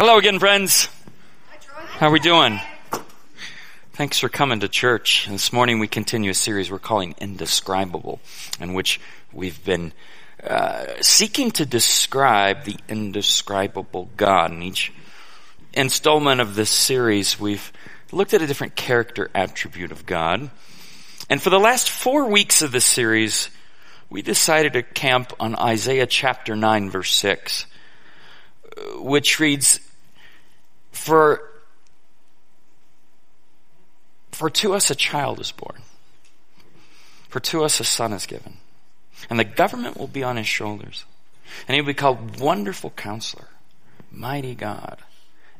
Hello again, friends. How are we doing? Thanks for coming to church. This morning we continue a series we're calling Indescribable, in which we've been uh, seeking to describe the indescribable God. In each installment of this series, we've looked at a different character attribute of God. And for the last four weeks of this series, we decided to camp on Isaiah chapter 9 verse 6, which reads, for, for to us a child is born. For to us a son is given. And the government will be on his shoulders. And he will be called Wonderful Counselor, Mighty God,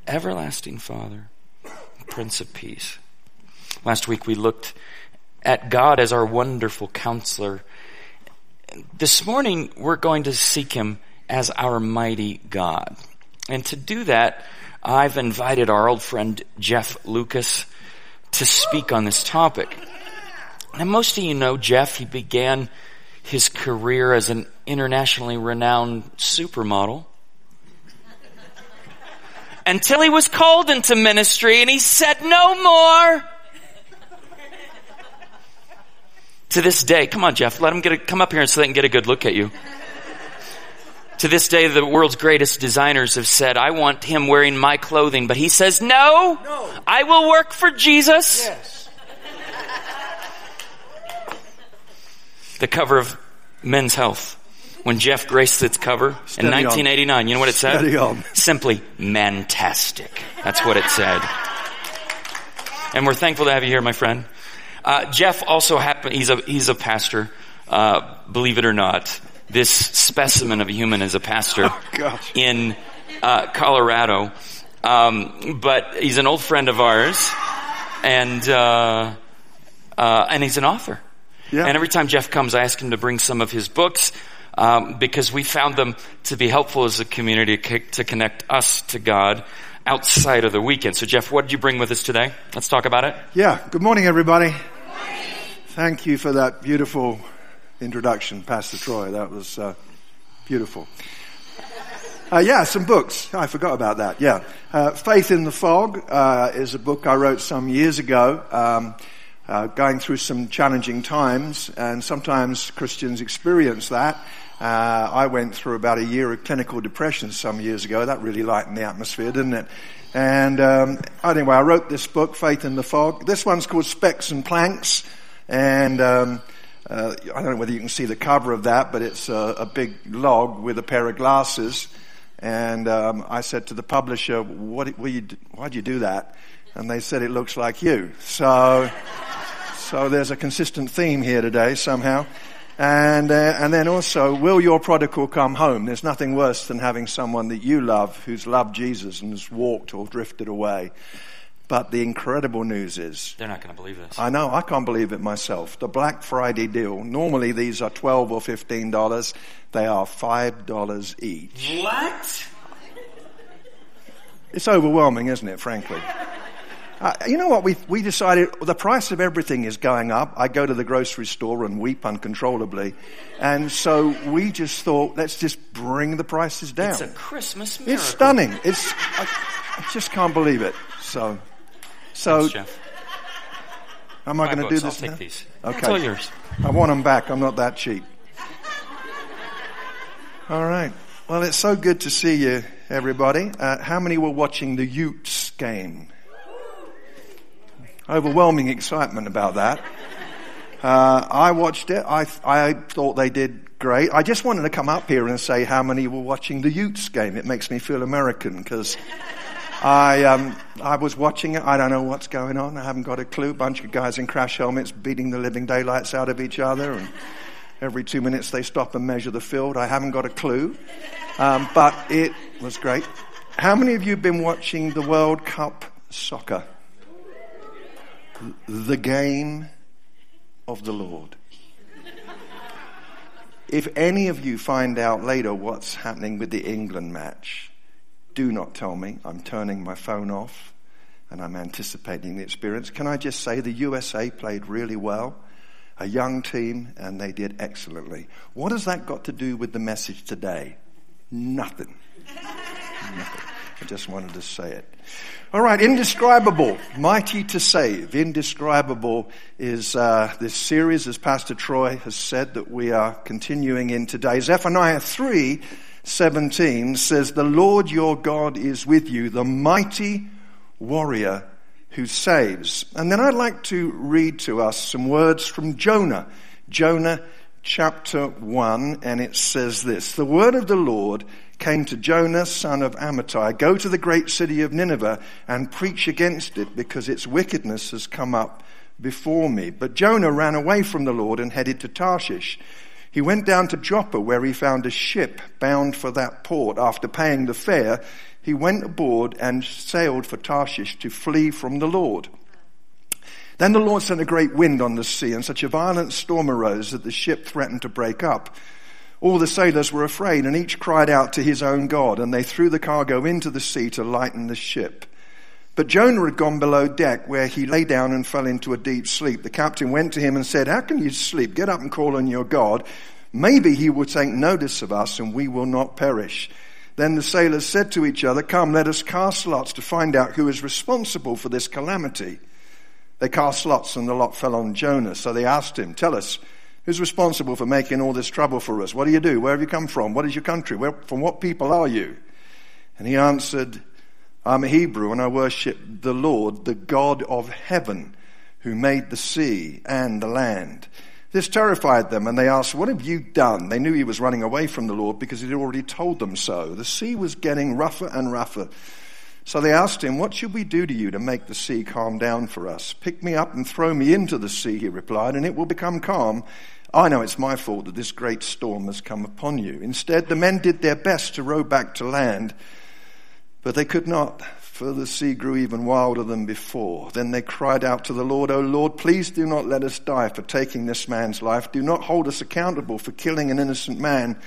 Everlasting Father, Prince of Peace. Last week we looked at God as our wonderful counselor. This morning we're going to seek him as our mighty God. And to do that, I've invited our old friend Jeff Lucas to speak on this topic. Now, most of you know Jeff. He began his career as an internationally renowned supermodel until he was called into ministry and he said no more. to this day, come on, Jeff, let him get a, come up here so they can get a good look at you. To this day, the world's greatest designers have said, I want him wearing my clothing, but he says, no, no. I will work for Jesus. Yes. the cover of Men's Health. When Jeff graced its cover Steady in 1989, on. you know what it said? Simply, fantastic. That's what it said. And we're thankful to have you here, my friend. Uh, Jeff also happened, he's a, he's a pastor, uh, believe it or not this specimen of a human as a pastor oh, in uh, Colorado. Um, but he's an old friend of ours, and uh, uh, and he's an author. Yeah. And every time Jeff comes, I ask him to bring some of his books um, because we found them to be helpful as a community to connect us to God outside of the weekend. So, Jeff, what did you bring with us today? Let's talk about it. Yeah. Good morning, everybody. Good morning. Thank you for that beautiful introduction, Pastor Troy. That was uh, beautiful. Uh, yeah, some books. I forgot about that. Yeah. Uh, Faith in the Fog uh, is a book I wrote some years ago, um, uh, going through some challenging times, and sometimes Christians experience that. Uh, I went through about a year of clinical depression some years ago. That really lightened the atmosphere, didn't it? And um, anyway, I wrote this book, Faith in the Fog. This one's called Specks and Planks, and um, uh, I don't know whether you can see the cover of that, but it's a, a big log with a pair of glasses. And um, I said to the publisher, what, you, why'd you do that? And they said, it looks like you. So, so there's a consistent theme here today somehow. And, uh, and then also, will your prodigal come home? There's nothing worse than having someone that you love who's loved Jesus and has walked or drifted away. But the incredible news is. They're not going to believe this. I know, I can't believe it myself. The Black Friday deal. Normally these are 12 or $15. They are $5 each. What? It's overwhelming, isn't it, frankly? Uh, you know what? We, we decided the price of everything is going up. I go to the grocery store and weep uncontrollably. And so we just thought, let's just bring the prices down. It's a Christmas miracle. It's stunning. It's, I, I just can't believe it. So so, Thanks, Jeff. am I going to do this? I'll now? Okay. It's all yours. I want them back. I'm not that cheap. All right. Well, it's so good to see you, everybody. Uh, how many were watching the Utes game? Overwhelming excitement about that. Uh, I watched it. I, I thought they did great. I just wanted to come up here and say how many were watching the Utes game. It makes me feel American because I, um, I was watching it. I don't know what's going on. I haven't got a clue. Bunch of guys in crash helmets beating the living daylights out of each other. And every two minutes they stop and measure the field. I haven't got a clue. Um, but it was great. How many of you have been watching the World Cup soccer? The game of the Lord. If any of you find out later what's happening with the England match, do not tell me. I'm turning my phone off and I'm anticipating the experience. Can I just say the USA played really well? A young team and they did excellently. What has that got to do with the message today? Nothing. Nothing. I just wanted to say it. All right, indescribable, mighty to save. Indescribable is uh, this series, as Pastor Troy has said, that we are continuing in today. Zephaniah 3 17 says, The Lord your God is with you, the mighty warrior who saves. And then I'd like to read to us some words from Jonah. Jonah chapter 1, and it says this The word of the Lord came to Jonah, son of Amittai Go to the great city of Nineveh and preach against it, because its wickedness has come up before me. But Jonah ran away from the Lord and headed to Tarshish. He went down to Joppa, where he found a ship bound for that port. After paying the fare, he went aboard and sailed for Tarshish to flee from the Lord. Then the Lord sent a great wind on the sea, and such a violent storm arose that the ship threatened to break up. All the sailors were afraid, and each cried out to his own God, and they threw the cargo into the sea to lighten the ship. But Jonah had gone below deck, where he lay down and fell into a deep sleep. The captain went to him and said, How can you sleep? Get up and call on your God. Maybe he will take notice of us, and we will not perish. Then the sailors said to each other, Come, let us cast lots to find out who is responsible for this calamity. They cast lots and the lot fell on Jonah. So they asked him, Tell us, who's responsible for making all this trouble for us? What do you do? Where have you come from? What is your country? Where, from what people are you? And he answered, I'm a Hebrew and I worship the Lord, the God of heaven, who made the sea and the land. This terrified them, and they asked, What have you done? They knew he was running away from the Lord because he'd already told them so. The sea was getting rougher and rougher. So they asked him, What should we do to you to make the sea calm down for us? Pick me up and throw me into the sea, he replied, and it will become calm. I know it's my fault that this great storm has come upon you. Instead, the men did their best to row back to land, but they could not, for the sea grew even wilder than before. Then they cried out to the Lord, O Lord, please do not let us die for taking this man's life. Do not hold us accountable for killing an innocent man.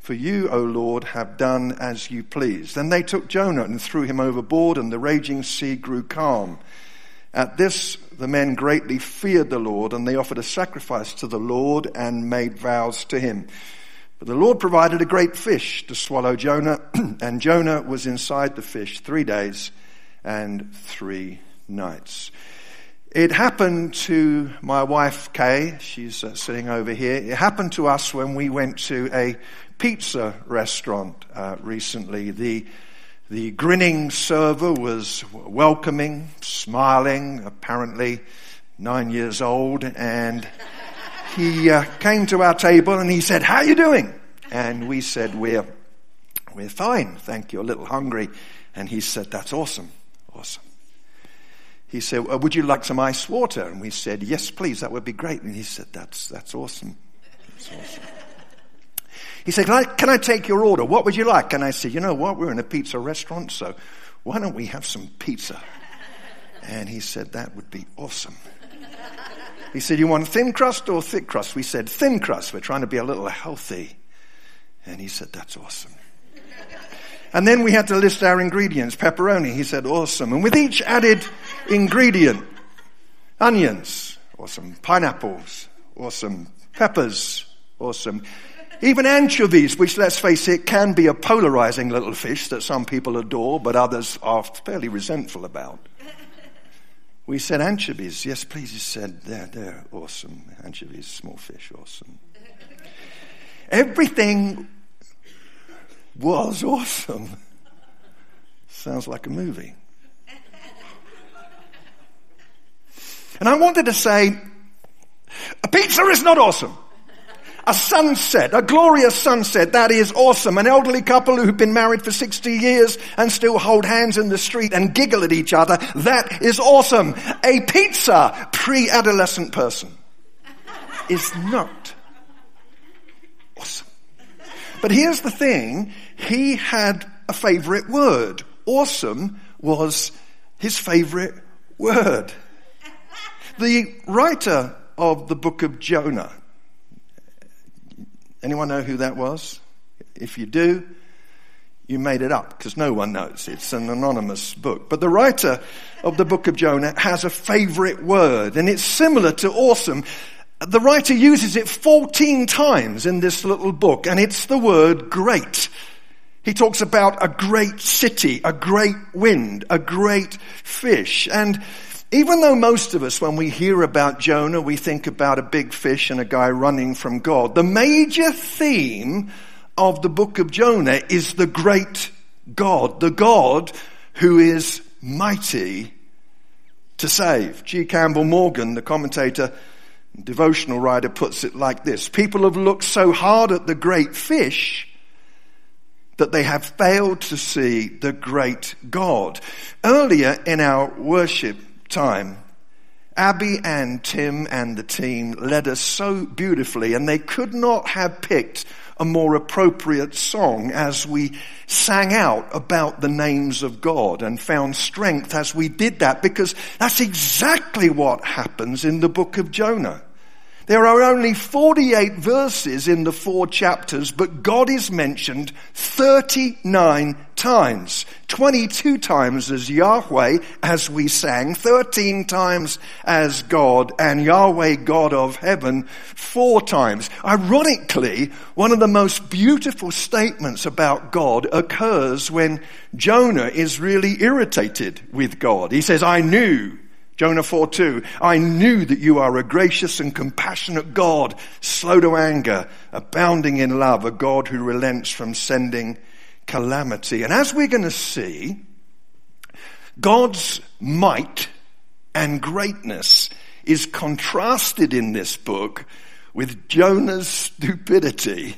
For you, O Lord, have done as you please. Then they took Jonah and threw him overboard, and the raging sea grew calm. At this, the men greatly feared the Lord, and they offered a sacrifice to the Lord and made vows to him. But the Lord provided a great fish to swallow Jonah, and Jonah was inside the fish three days and three nights. It happened to my wife Kay, she's uh, sitting over here. It happened to us when we went to a pizza restaurant uh, recently. The, the grinning server was welcoming, smiling, apparently nine years old, and he uh, came to our table and he said, How are you doing? And we said, We're, we're fine, thank you, a little hungry. And he said, That's awesome, awesome. He said, well, Would you like some ice water? And we said, Yes, please, that would be great. And he said, That's, that's awesome. That's awesome. He said, can I, can I take your order? What would you like? And I said, You know what? We're in a pizza restaurant, so why don't we have some pizza? And he said, That would be awesome. He said, You want thin crust or thick crust? We said, Thin crust. We're trying to be a little healthy. And he said, That's awesome. And then we had to list our ingredients. Pepperoni, he said, Awesome. And with each added ingredient, onions, awesome. Pineapples, awesome. Peppers, awesome. Even anchovies, which let's face it, can be a polarizing little fish that some people adore, but others are fairly resentful about. We said anchovies. Yes, please. He said, they're, they're awesome. Anchovies, small fish, awesome. Everything was awesome. Sounds like a movie. And I wanted to say, a pizza is not awesome. A sunset, a glorious sunset, that is awesome. An elderly couple who've been married for 60 years and still hold hands in the street and giggle at each other, that is awesome. A pizza pre-adolescent person is not awesome. But here's the thing, he had a favorite word. Awesome was his favorite word. The writer of the book of Jonah Anyone know who that was? If you do, you made it up because no one knows. It's an anonymous book. But the writer of the book of Jonah has a favorite word and it's similar to awesome. The writer uses it 14 times in this little book and it's the word great. He talks about a great city, a great wind, a great fish. And even though most of us, when we hear about Jonah, we think about a big fish and a guy running from God, the major theme of the book of Jonah is the great God, the God who is mighty to save. G. Campbell Morgan, the commentator, devotional writer, puts it like this. People have looked so hard at the great fish that they have failed to see the great God. Earlier in our worship time, Abby and Tim and the team led us so beautifully and they could not have picked a more appropriate song as we sang out about the names of God and found strength as we did that because that's exactly what happens in the book of Jonah. There are only 48 verses in the four chapters, but God is mentioned 39 times. 22 times as Yahweh, as we sang, 13 times as God, and Yahweh, God of heaven, four times. Ironically, one of the most beautiful statements about God occurs when Jonah is really irritated with God. He says, I knew Jonah 4 2, I knew that you are a gracious and compassionate God, slow to anger, abounding in love, a God who relents from sending calamity. And as we're going to see, God's might and greatness is contrasted in this book with Jonah's stupidity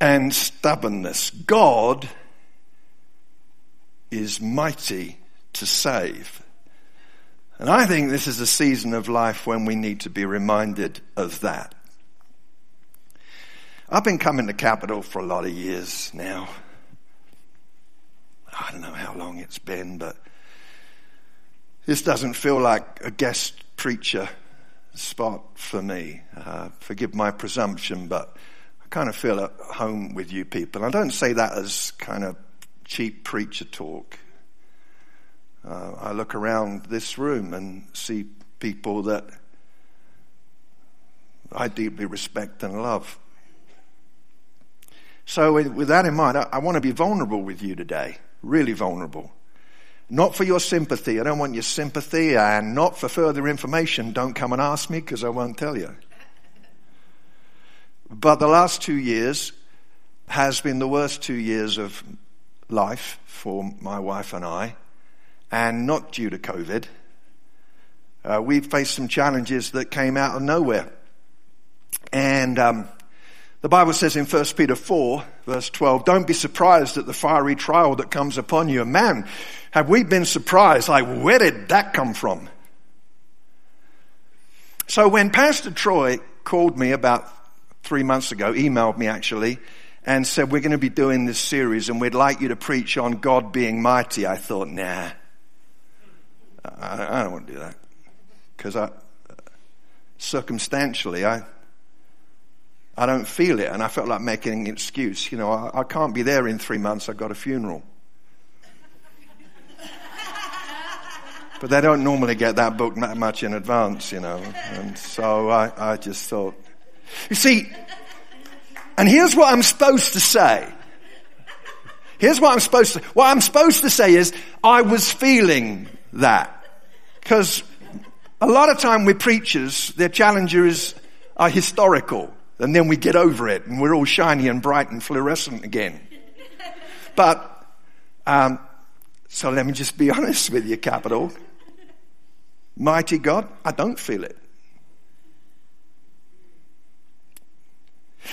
and stubbornness. God is mighty to save. And I think this is a season of life when we need to be reminded of that. I've been coming to Capital for a lot of years now. I don't know how long it's been, but this doesn't feel like a guest preacher spot for me. Uh, forgive my presumption, but I kind of feel at home with you people. I don't say that as kind of cheap preacher talk. Uh, I look around this room and see people that I deeply respect and love. So, with that in mind, I, I want to be vulnerable with you today, really vulnerable. Not for your sympathy. I don't want your sympathy, and not for further information. Don't come and ask me because I won't tell you. But the last two years has been the worst two years of life for my wife and I and not due to COVID. Uh, we faced some challenges that came out of nowhere. And um, the Bible says in 1 Peter 4, verse 12, don't be surprised at the fiery trial that comes upon you. Man, have we been surprised? Like, where did that come from? So when Pastor Troy called me about three months ago, emailed me actually, and said, we're going to be doing this series and we'd like you to preach on God being mighty, I thought, nah, I, I don't want to do that because I, circumstantially, I, I don't feel it, and I felt like making an excuse. You know, I, I can't be there in three months. I've got a funeral. but they don't normally get that book that much in advance, you know. And so I, I just thought, you see, and here's what I'm supposed to say. Here's what I'm supposed to, what I'm supposed to say is, I was feeling that. Because a lot of time with preachers, their challenges are historical. And then we get over it and we're all shiny and bright and fluorescent again. But, um, so let me just be honest with you, Capital. Mighty God, I don't feel it.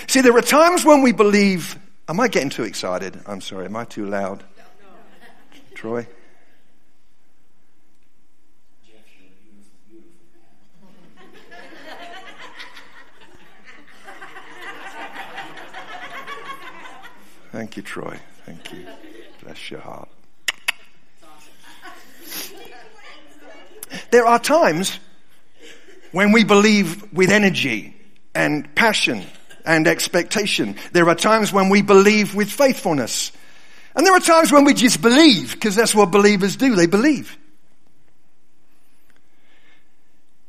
See, there are times when we believe. Am I getting too excited? I'm sorry. Am I too loud? Troy? Thank you, Troy. Thank you. Bless your heart. There are times when we believe with energy and passion and expectation. There are times when we believe with faithfulness. And there are times when we just believe, because that's what believers do. They believe.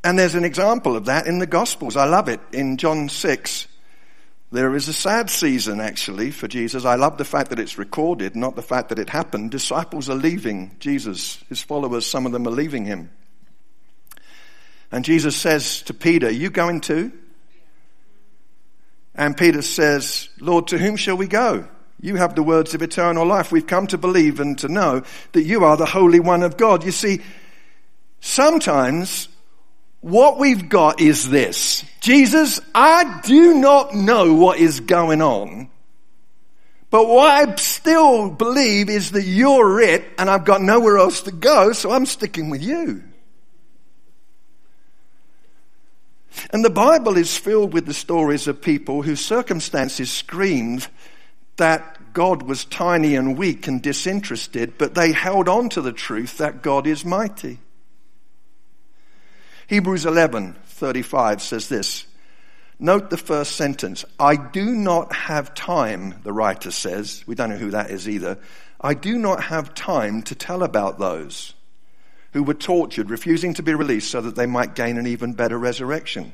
And there's an example of that in the Gospels. I love it. In John 6, There is a sad season actually for Jesus. I love the fact that it's recorded, not the fact that it happened. Disciples are leaving Jesus. His followers, some of them are leaving him. And Jesus says to Peter, You going too? And Peter says, Lord, to whom shall we go? You have the words of eternal life. We've come to believe and to know that you are the Holy One of God. You see, sometimes what we've got is this. Jesus, I do not know what is going on. But what I still believe is that you're it and I've got nowhere else to go, so I'm sticking with you. And the Bible is filled with the stories of people whose circumstances screamed that God was tiny and weak and disinterested, but they held on to the truth that God is mighty. Hebrews 11:35 says this. Note the first sentence. I do not have time, the writer says. We don't know who that is either. I do not have time to tell about those who were tortured, refusing to be released so that they might gain an even better resurrection.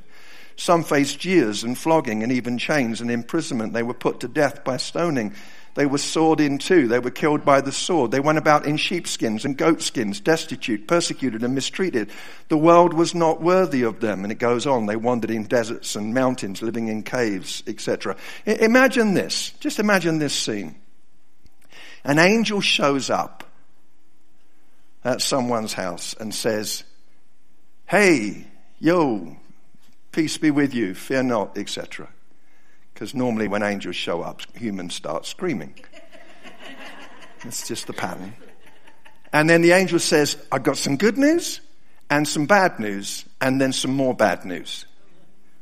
Some faced jeers and flogging and even chains and imprisonment. They were put to death by stoning. They were sawed in two. They were killed by the sword. They went about in sheepskins and goatskins, destitute, persecuted, and mistreated. The world was not worthy of them. And it goes on. They wandered in deserts and mountains, living in caves, etc. Imagine this. Just imagine this scene. An angel shows up at someone's house and says, Hey, yo, peace be with you, fear not, etc. Because normally when angels show up, humans start screaming. That's just the pattern. And then the angel says, I've got some good news and some bad news and then some more bad news.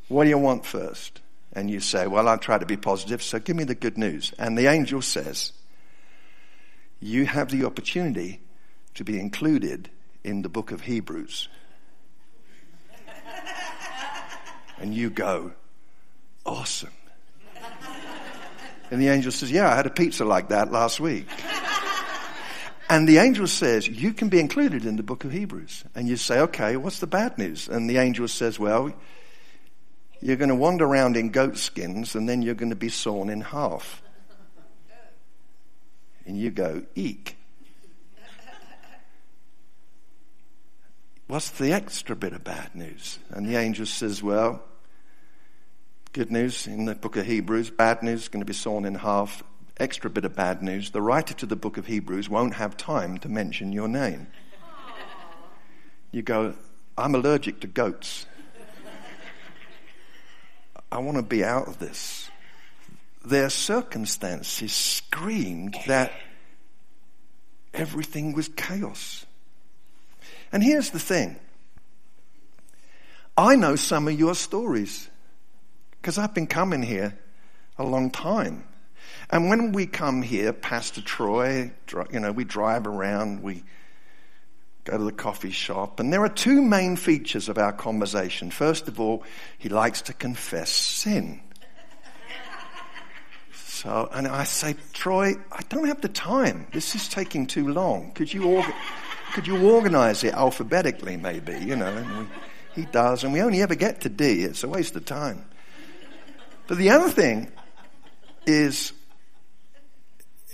What do you want first? And you say, Well, I'll try to be positive, so give me the good news. And the angel says, You have the opportunity to be included in the book of Hebrews. and you go, Awesome. And the angel says, Yeah, I had a pizza like that last week. and the angel says, You can be included in the book of Hebrews. And you say, Okay, what's the bad news? And the angel says, Well, you're going to wander around in goat skins and then you're going to be sawn in half. And you go, Eek. What's the extra bit of bad news? And the angel says, Well, Good news in the book of Hebrews, bad news going to be sawn in half. Extra bit of bad news the writer to the book of Hebrews won't have time to mention your name. You go, I'm allergic to goats. I want to be out of this. Their circumstances screamed that everything was chaos. And here's the thing I know some of your stories. Because I've been coming here a long time. And when we come here, Pastor Troy, you know, we drive around, we go to the coffee shop, and there are two main features of our conversation. First of all, he likes to confess sin. So, and I say, Troy, I don't have the time. This is taking too long. Could you, orga- could you organize it alphabetically, maybe? You know, and we, he does, and we only ever get to D. It's a waste of time. But the other thing is,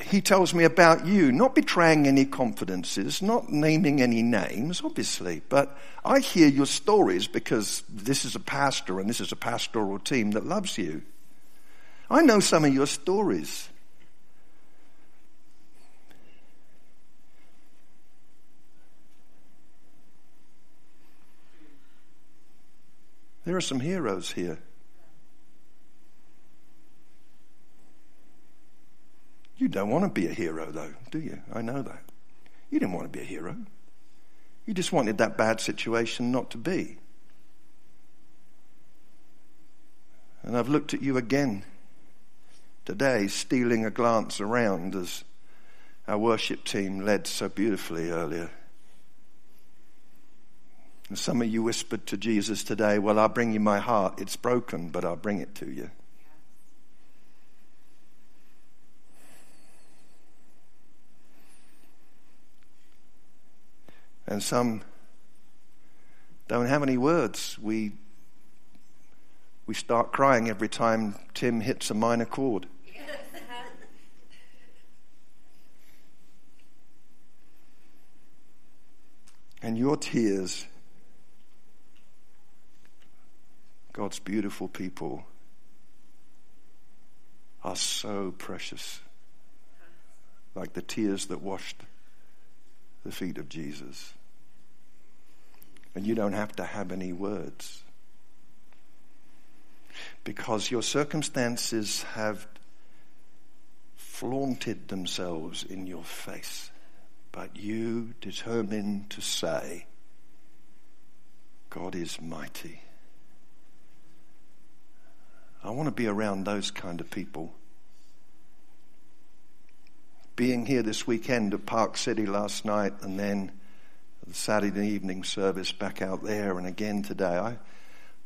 he tells me about you, not betraying any confidences, not naming any names, obviously, but I hear your stories because this is a pastor and this is a pastoral team that loves you. I know some of your stories. There are some heroes here. You don't want to be a hero, though, do you? I know that. You didn't want to be a hero. You just wanted that bad situation not to be. And I've looked at you again today, stealing a glance around as our worship team led so beautifully earlier. And some of you whispered to Jesus today, Well, I'll bring you my heart. It's broken, but I'll bring it to you. And some don't have any words. We we start crying every time Tim hits a minor chord. and your tears, God's beautiful people, are so precious, like the tears that washed the feet of Jesus. And you don't have to have any words because your circumstances have flaunted themselves in your face, but you determine to say, God is mighty. I want to be around those kind of people. Being here this weekend at Park City last night and then the Saturday evening service back out there and again today, I,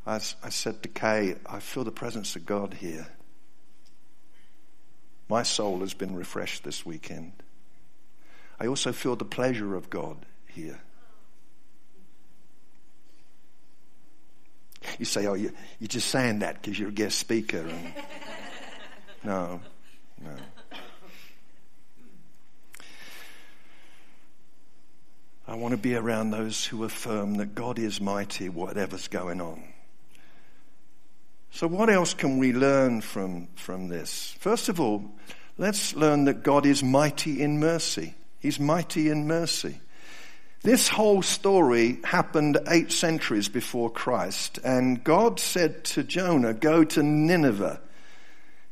I, I said to Kay, I feel the presence of God here. My soul has been refreshed this weekend. I also feel the pleasure of God here. You say, oh, you, you're just saying that because you're a guest speaker. And... no, no. I want to be around those who affirm that God is mighty, whatever's going on. So, what else can we learn from, from this? First of all, let's learn that God is mighty in mercy. He's mighty in mercy. This whole story happened eight centuries before Christ, and God said to Jonah, Go to Nineveh.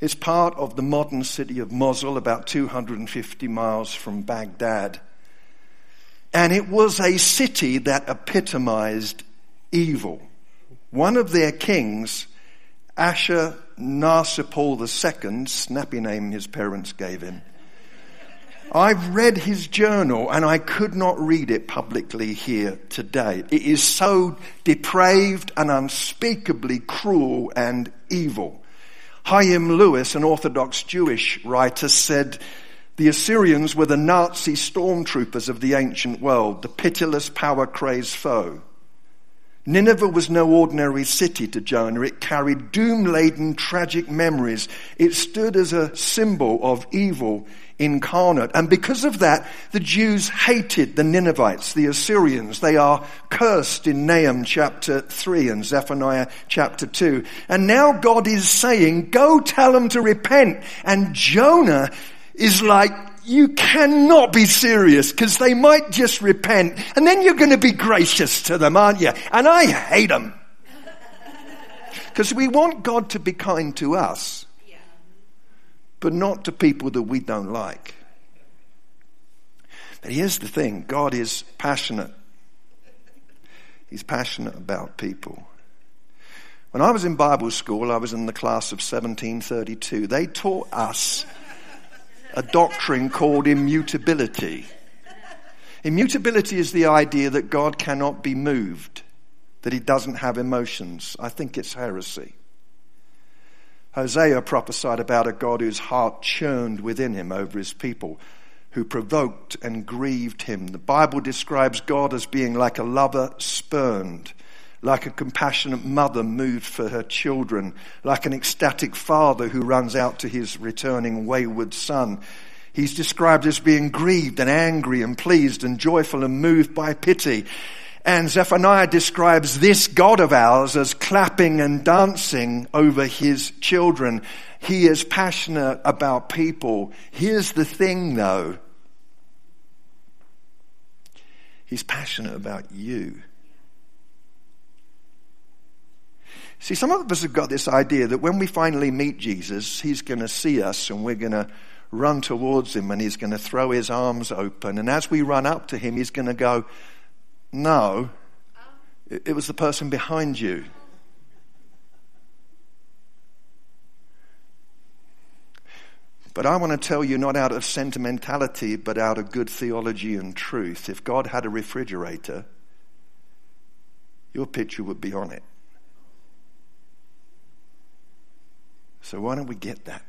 It's part of the modern city of Mosul, about 250 miles from Baghdad. And it was a city that epitomized evil. One of their kings Ashurnasirpal II, snappy name his parents gave him. I've read his journal and I could not read it publicly here today. It is so depraved and unspeakably cruel and evil. Chaim Lewis, an Orthodox Jewish writer, said the Assyrians were the Nazi stormtroopers of the ancient world, the pitiless power crazed foe. Nineveh was no ordinary city to Jonah. It carried doom laden, tragic memories. It stood as a symbol of evil incarnate. And because of that, the Jews hated the Ninevites, the Assyrians. They are cursed in Nahum chapter 3 and Zephaniah chapter 2. And now God is saying, go tell them to repent. And Jonah is like, you cannot be serious because they might just repent and then you're going to be gracious to them, aren't you? And I hate them. Because we want God to be kind to us, but not to people that we don't like. But here's the thing God is passionate. He's passionate about people. When I was in Bible school, I was in the class of 1732. They taught us a doctrine called immutability. Immutability is the idea that God cannot be moved, that he doesn't have emotions. I think it's heresy. Hosea prophesied about a God whose heart churned within him over his people, who provoked and grieved him. The Bible describes God as being like a lover spurned like a compassionate mother moved for her children, like an ecstatic father who runs out to his returning wayward son. He's described as being grieved and angry and pleased and joyful and moved by pity. And Zephaniah describes this God of ours as clapping and dancing over his children. He is passionate about people. Here's the thing though. He's passionate about you. See, some of us have got this idea that when we finally meet Jesus, he's going to see us and we're going to run towards him and he's going to throw his arms open. And as we run up to him, he's going to go, No, it was the person behind you. But I want to tell you, not out of sentimentality, but out of good theology and truth, if God had a refrigerator, your picture would be on it. So, why don't we get that?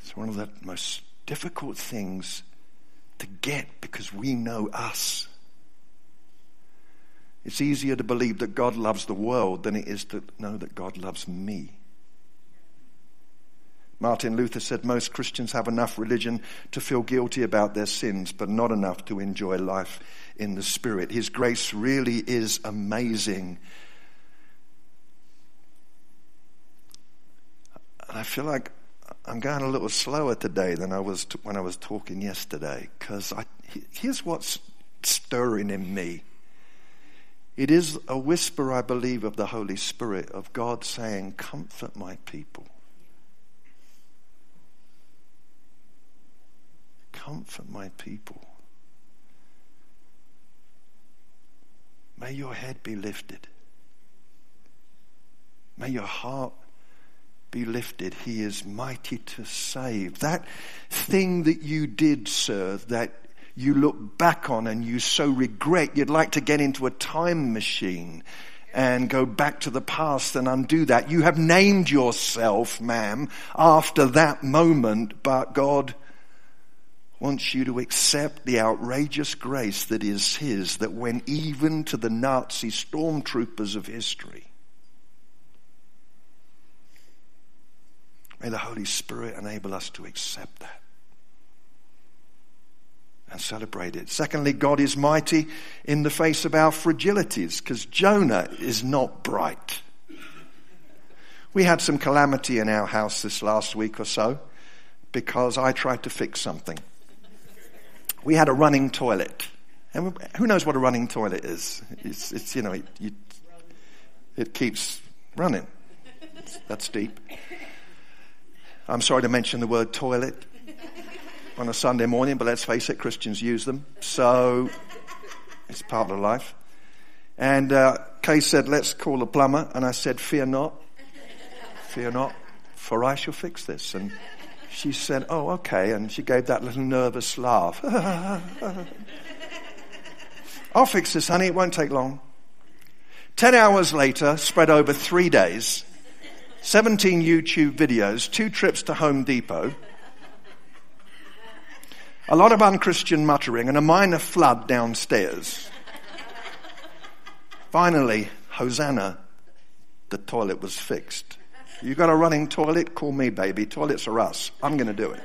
It's one of the most difficult things to get because we know us. It's easier to believe that God loves the world than it is to know that God loves me. Martin Luther said most Christians have enough religion to feel guilty about their sins, but not enough to enjoy life in the Spirit. His grace really is amazing. I feel like I'm going a little slower today than I was t- when I was talking yesterday because here's what's stirring in me. It is a whisper, I believe, of the Holy Spirit, of God saying, Comfort my people. Comfort my people. May your head be lifted. May your heart be lifted. He is mighty to save. That thing that you did, sir, that you look back on and you so regret, you'd like to get into a time machine and go back to the past and undo that. You have named yourself, ma'am, after that moment, but God wants you to accept the outrageous grace that is His, that went even to the Nazi stormtroopers of history. May the Holy Spirit enable us to accept that and celebrate it. Secondly, God is mighty in the face of our fragilities because Jonah is not bright. We had some calamity in our house this last week or so because I tried to fix something. We had a running toilet. And who knows what a running toilet is? It's, it's you know, it, you, it keeps running. That's deep. I'm sorry to mention the word toilet on a Sunday morning, but let's face it, Christians use them. So it's part of life. And uh, Kay said, Let's call a plumber. And I said, Fear not. Fear not, for I shall fix this. And she said, Oh, okay. And she gave that little nervous laugh. I'll fix this, honey. It won't take long. Ten hours later, spread over three days, 17 YouTube videos, two trips to Home Depot, a lot of unchristian muttering, and a minor flood downstairs. Finally, Hosanna, the toilet was fixed. You got a running toilet? Call me, baby. Toilets are us. I'm going to do it.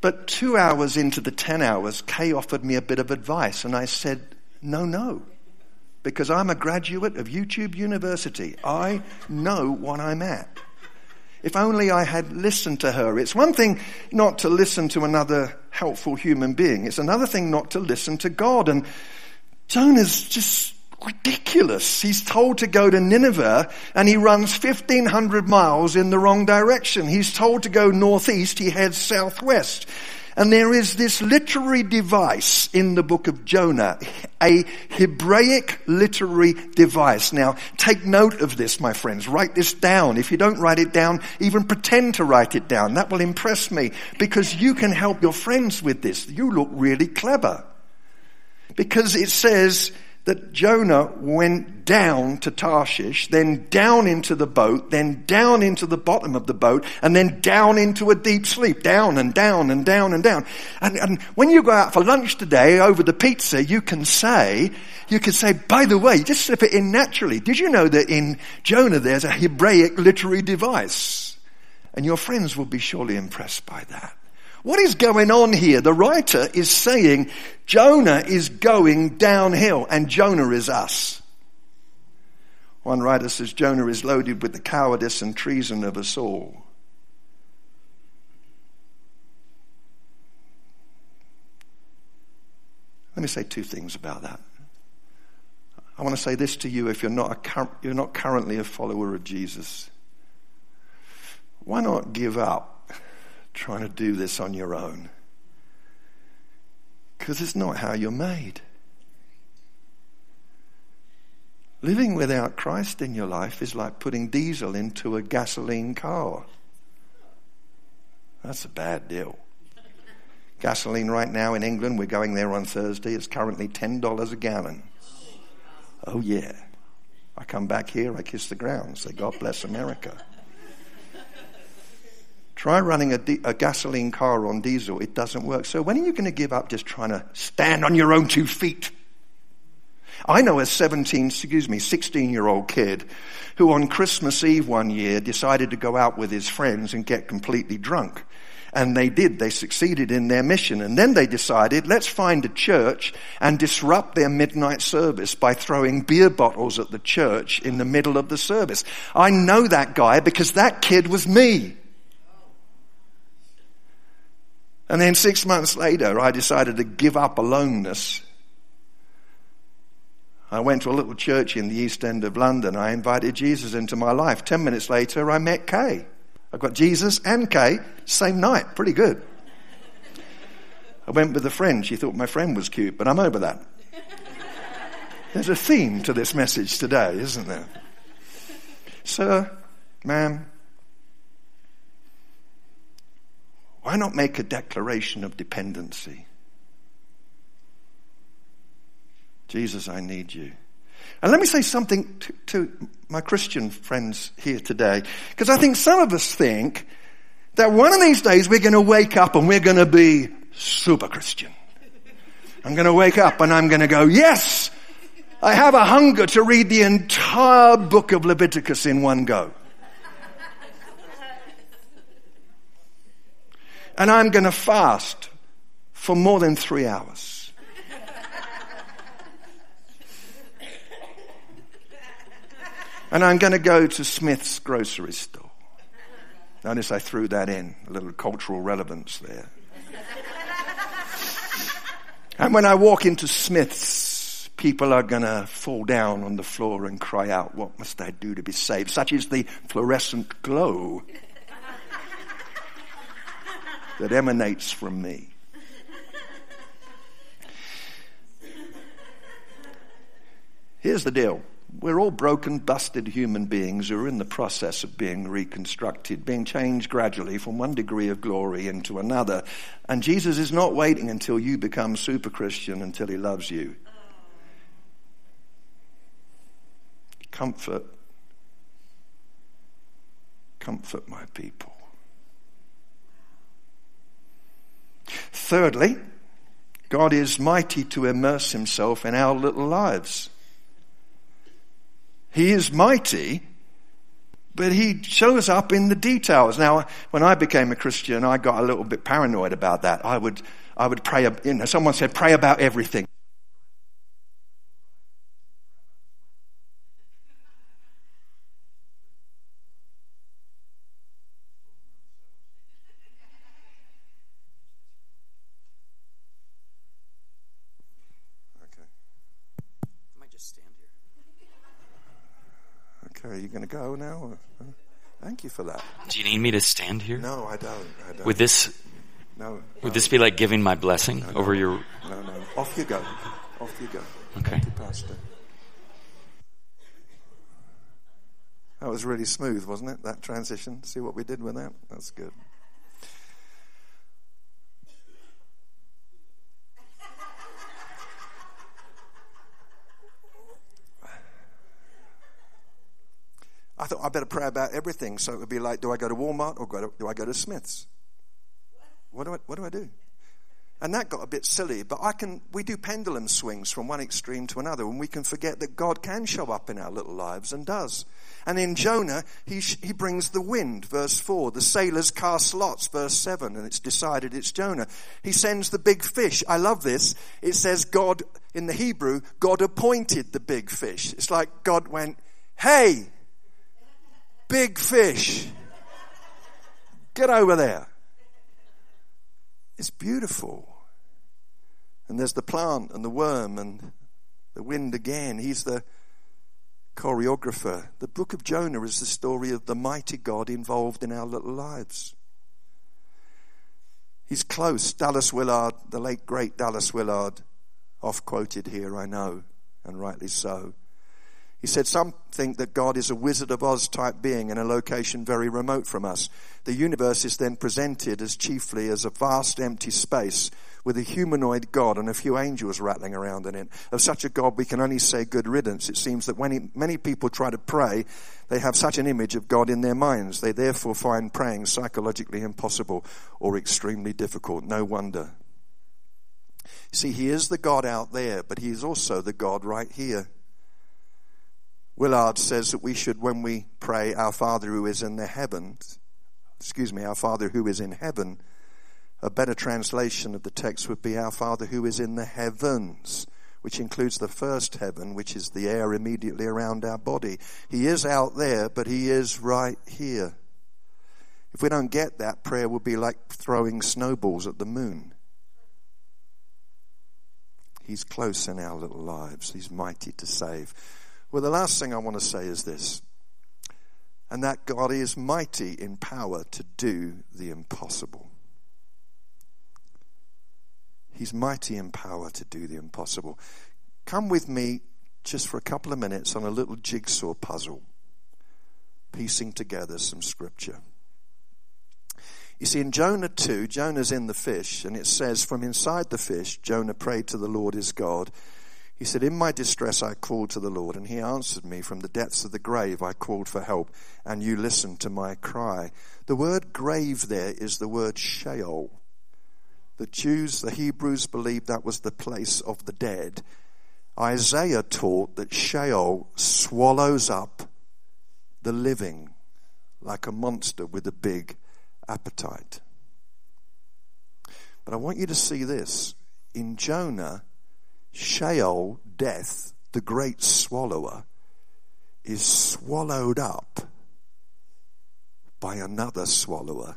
But two hours into the 10 hours, Kay offered me a bit of advice, and I said, no, no because I'm a graduate of YouTube University. I know what I'm at. If only I had listened to her. It's one thing not to listen to another helpful human being. It's another thing not to listen to God. And Jonah's just ridiculous. He's told to go to Nineveh and he runs 1500 miles in the wrong direction. He's told to go northeast. He heads southwest. And there is this literary device in the book of Jonah, a Hebraic literary device. Now, take note of this, my friends. Write this down. If you don't write it down, even pretend to write it down. That will impress me because you can help your friends with this. You look really clever. Because it says, that Jonah went down to Tarshish, then down into the boat, then down into the bottom of the boat, and then down into a deep sleep. Down and down and down and down. And, and when you go out for lunch today over the pizza, you can say, you can say, by the way, just slip it in naturally. Did you know that in Jonah there's a Hebraic literary device? And your friends will be surely impressed by that. What is going on here? The writer is saying Jonah is going downhill and Jonah is us. One writer says Jonah is loaded with the cowardice and treason of us all. Let me say two things about that. I want to say this to you if you're not, a, you're not currently a follower of Jesus. Why not give up trying to do this on your own. Because it's not how you're made. Living without Christ in your life is like putting diesel into a gasoline car. That's a bad deal. Gasoline right now in England, we're going there on Thursday, it's currently $10 a gallon. Oh, yeah. I come back here, I kiss the ground, say, God bless America. Try running a, di- a, gasoline car on diesel. It doesn't work. So when are you going to give up just trying to stand on your own two feet? I know a 17, excuse me, 16 year old kid who on Christmas Eve one year decided to go out with his friends and get completely drunk. And they did. They succeeded in their mission. And then they decided, let's find a church and disrupt their midnight service by throwing beer bottles at the church in the middle of the service. I know that guy because that kid was me. And then six months later, I decided to give up aloneness. I went to a little church in the East End of London. I invited Jesus into my life. Ten minutes later, I met Kay. I got Jesus and Kay same night. Pretty good. I went with a friend. She thought my friend was cute, but I'm over that. There's a theme to this message today, isn't there? Sir, ma'am, why not make a declaration of dependency? Jesus, I need you. And let me say something to, to my Christian friends here today, because I think some of us think that one of these days we're going to wake up and we're going to be super Christian. I'm going to wake up and I'm going to go, yes, I have a hunger to read the entire book of Leviticus in one go. And I'm going to fast for more than three hours. And I'm going to go to Smith's grocery store. Notice I threw that in, a little cultural relevance there. and when I walk into Smith's, people are going to fall down on the floor and cry out, What must I do to be saved? Such is the fluorescent glow that emanates from me. Here's the deal. We're all broken, busted human beings who are in the process of being reconstructed, being changed gradually from one degree of glory into another. And Jesus is not waiting until you become super Christian until he loves you. Comfort. Comfort my people. Thirdly, God is mighty to immerse himself in our little lives. He is mighty, but he shows up in the details. Now, when I became a Christian, I got a little bit paranoid about that. I would, I would pray, you know, someone said, pray about everything. Are you going to go now? Thank you for that. Do you need me to stand here? No, I don't. I don't. Would this? No. Would this be like giving my blessing no, over your? No, no. Off you go. Off you go. Okay. You, Pastor. That was really smooth, wasn't it? That transition. See what we did with that? That's good. Better pray about everything. So it would be like, do I go to Walmart or go to, do I go to Smith's? What do I, what do I do? And that got a bit silly, but I can, we do pendulum swings from one extreme to another, and we can forget that God can show up in our little lives and does. And in Jonah, he, he brings the wind, verse 4. The sailors cast lots, verse 7, and it's decided it's Jonah. He sends the big fish. I love this. It says God, in the Hebrew, God appointed the big fish. It's like God went, hey, big fish. Get over there. It's beautiful. And there's the plant and the worm and the wind again. He's the choreographer. The book of Jonah is the story of the mighty God involved in our little lives. He's close. Dallas Willard, the late great Dallas Willard, oft quoted here, I know, and rightly so. He said, Some think that God is a Wizard of Oz type being in a location very remote from us. The universe is then presented as chiefly as a vast empty space with a humanoid God and a few angels rattling around in it. Of such a God, we can only say good riddance. It seems that when he, many people try to pray, they have such an image of God in their minds. They therefore find praying psychologically impossible or extremely difficult. No wonder. See, He is the God out there, but He is also the God right here. Willard says that we should, when we pray, Our Father who is in the heavens, excuse me, Our Father who is in heaven, a better translation of the text would be Our Father who is in the heavens, which includes the first heaven, which is the air immediately around our body. He is out there, but He is right here. If we don't get that, prayer will be like throwing snowballs at the moon. He's close in our little lives. He's mighty to save. Well, the last thing I want to say is this, and that God is mighty in power to do the impossible. He's mighty in power to do the impossible. Come with me just for a couple of minutes on a little jigsaw puzzle, piecing together some scripture. You see, in Jonah 2, Jonah's in the fish, and it says, From inside the fish, Jonah prayed to the Lord his God. He said, In my distress I called to the Lord, and he answered me. From the depths of the grave I called for help, and you listened to my cry. The word grave there is the word Sheol. The Jews, the Hebrews, believed that was the place of the dead. Isaiah taught that Sheol swallows up the living like a monster with a big appetite. But I want you to see this. In Jonah, Sheol, death, the great swallower, is swallowed up by another swallower,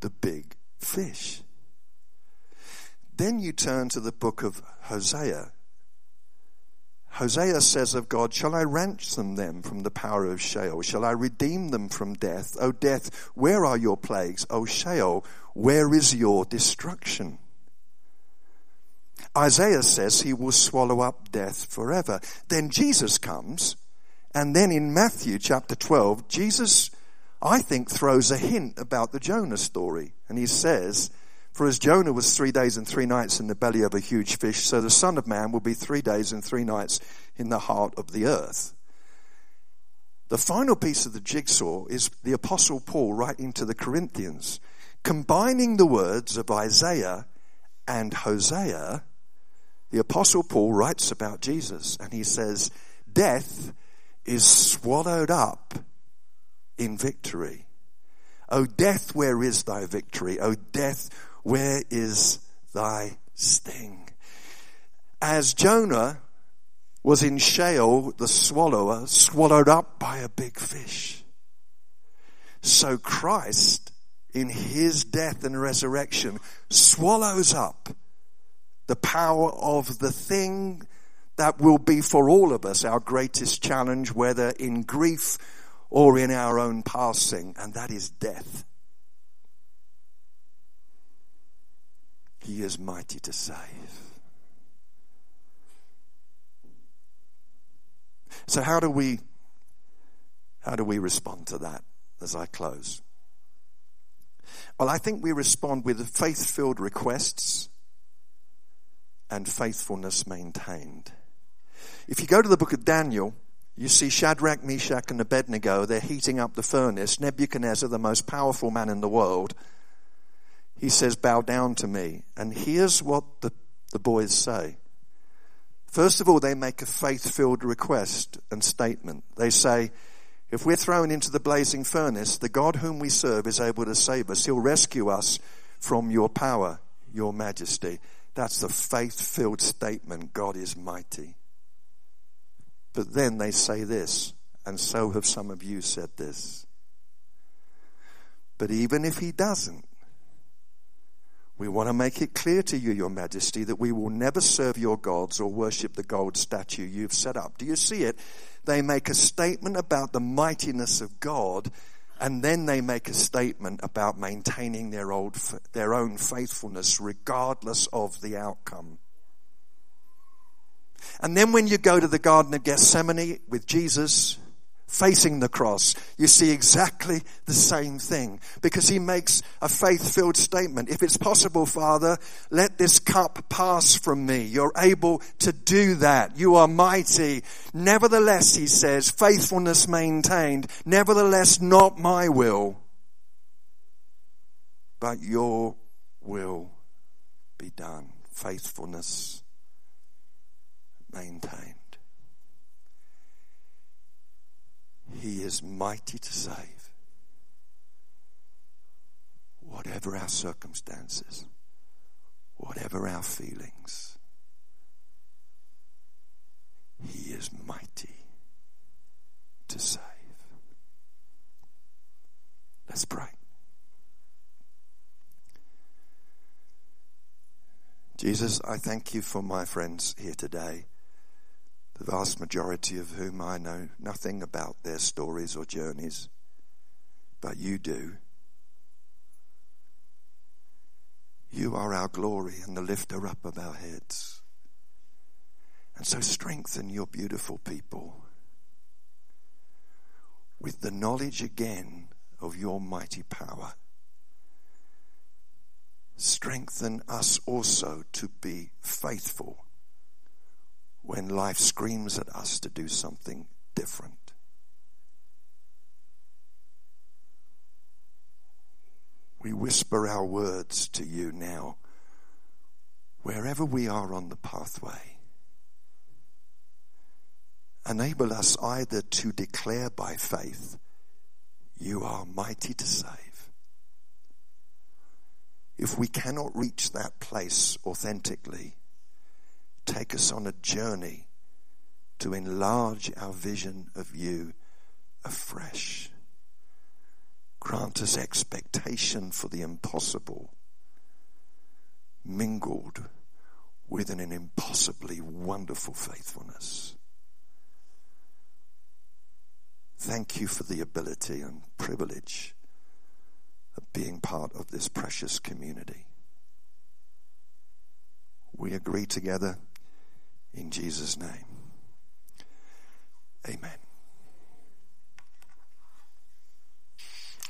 the big fish. Then you turn to the book of Hosea, Hosea says of God, Shall I ransom them from the power of Sheol? Shall I redeem them from death? O death, where are your plagues? O Sheol, where is your destruction? Isaiah says he will swallow up death forever. Then Jesus comes, and then in Matthew chapter 12, Jesus, I think, throws a hint about the Jonah story. And he says, for as Jonah was three days and three nights in the belly of a huge fish, so the Son of Man will be three days and three nights in the heart of the earth. The final piece of the jigsaw is the Apostle Paul writing to the Corinthians, combining the words of Isaiah and Hosea. The Apostle Paul writes about Jesus and he says, Death is swallowed up in victory. O death, where is thy victory? O death, where is thy sting? As Jonah was in Sheol, the swallower, swallowed up by a big fish. So Christ, in his death and resurrection, swallows up the power of the thing that will be for all of us our greatest challenge, whether in grief or in our own passing, and that is death. He is mighty to save. So how do we how do we respond to that as I close? Well, I think we respond with faith-filled requests and faithfulness maintained. If you go to the book of Daniel, you see Shadrach, Meshach, and Abednego, they're heating up the furnace. Nebuchadnezzar, the most powerful man in the world, he says, Bow down to me. And here's what the, the boys say. First of all, they make a faith filled request and statement. They say, If we're thrown into the blazing furnace, the God whom we serve is able to save us. He'll rescue us from your power, your majesty. That's the faith filled statement God is mighty. But then they say this, and so have some of you said this. But even if he doesn't, we want to make it clear to you, Your Majesty, that we will never serve your gods or worship the gold statue you've set up. Do you see it? They make a statement about the mightiness of God, and then they make a statement about maintaining their, old, their own faithfulness regardless of the outcome. And then when you go to the Garden of Gethsemane with Jesus, facing the cross, you see exactly the same thing because he makes a faith filled statement. If it's possible, Father, let this cup pass from me. You're able to do that. You are mighty. Nevertheless, he says, faithfulness maintained. Nevertheless, not my will, but your will be done. faithfulness maintained. He is mighty to save, whatever our circumstances, whatever our feelings. He is mighty to save. Let's pray. Jesus, I thank you for my friends here today, the vast majority of whom I know nothing about their stories or journeys, but you do. You are our glory and the lifter up of our heads. And so strengthen your beautiful people with the knowledge again of your mighty power. Strengthen us also to be faithful when life screams at us to do something different. We whisper our words to you now, wherever we are on the pathway. Enable us either to declare by faith, You are mighty to save. If we cannot reach that place authentically, take us on a journey to enlarge our vision of you afresh. Grant us expectation for the impossible, mingled with an impossibly wonderful faithfulness. Thank you for the ability and privilege of being part of this precious community. We agree together in Jesus' name. Amen.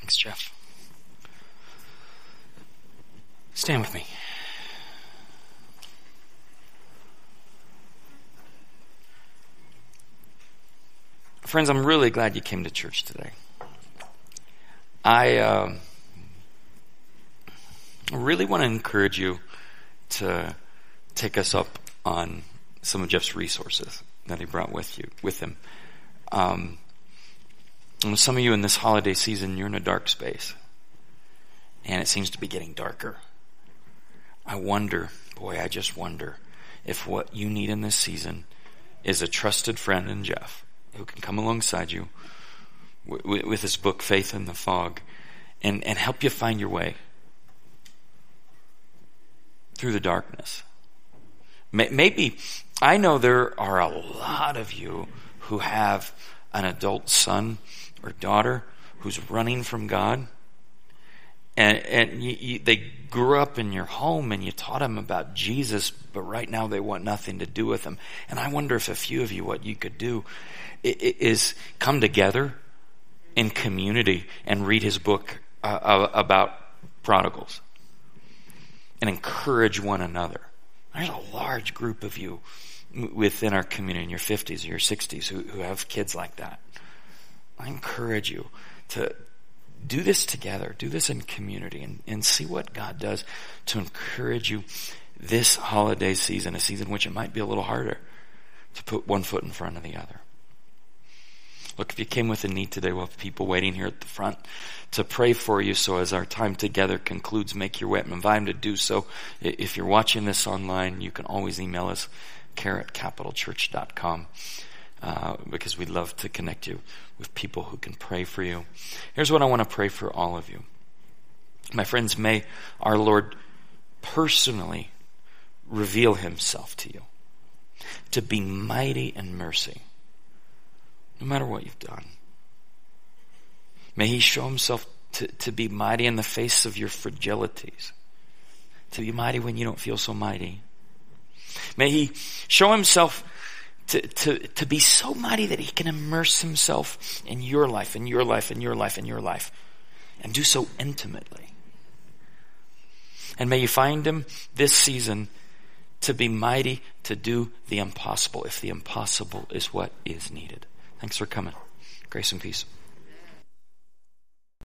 Thanks, Jeff. Stand with me. Friends, I'm really glad you came to church today. I uh, really want to encourage you to take us up on some of Jeff's resources that he brought with you with him. Um, some of you in this holiday season, you're in a dark space, and it seems to be getting darker. I wonder, boy, I just wonder if what you need in this season is a trusted friend in Jeff who can come alongside you with, with his book, Faith in the Fog, and, and help you find your way through the darkness. Maybe, I know there are a lot of you who have an adult son or daughter who's running from God and, and you, you, they grew up in your home and you taught them about Jesus, but right now they want nothing to do with him. And I wonder if a few of you, what you could do is come together in community and read his book uh, about prodigals and encourage one another. Large group of you within our community in your 50s or your 60s who, who have kids like that. I encourage you to, do this together. Do this in community and, and see what God does to encourage you this holiday season, a season which it might be a little harder to put one foot in front of the other. Look, if you came with a need today, we'll have people waiting here at the front to pray for you. So as our time together concludes, make your way up and invite them to do so. If you're watching this online, you can always email us, care at capitalchurch.com. Uh, because we'd love to connect you with people who can pray for you. Here's what I want to pray for all of you. My friends, may our Lord personally reveal himself to you to be mighty in mercy, no matter what you've done. May he show himself to, to be mighty in the face of your fragilities, to be mighty when you don't feel so mighty. May he show himself to, to, to be so mighty that he can immerse himself in your life, in your life, in your life, in your life, and do so intimately. And may you find him this season to be mighty to do the impossible, if the impossible is what is needed. Thanks for coming. Grace and peace.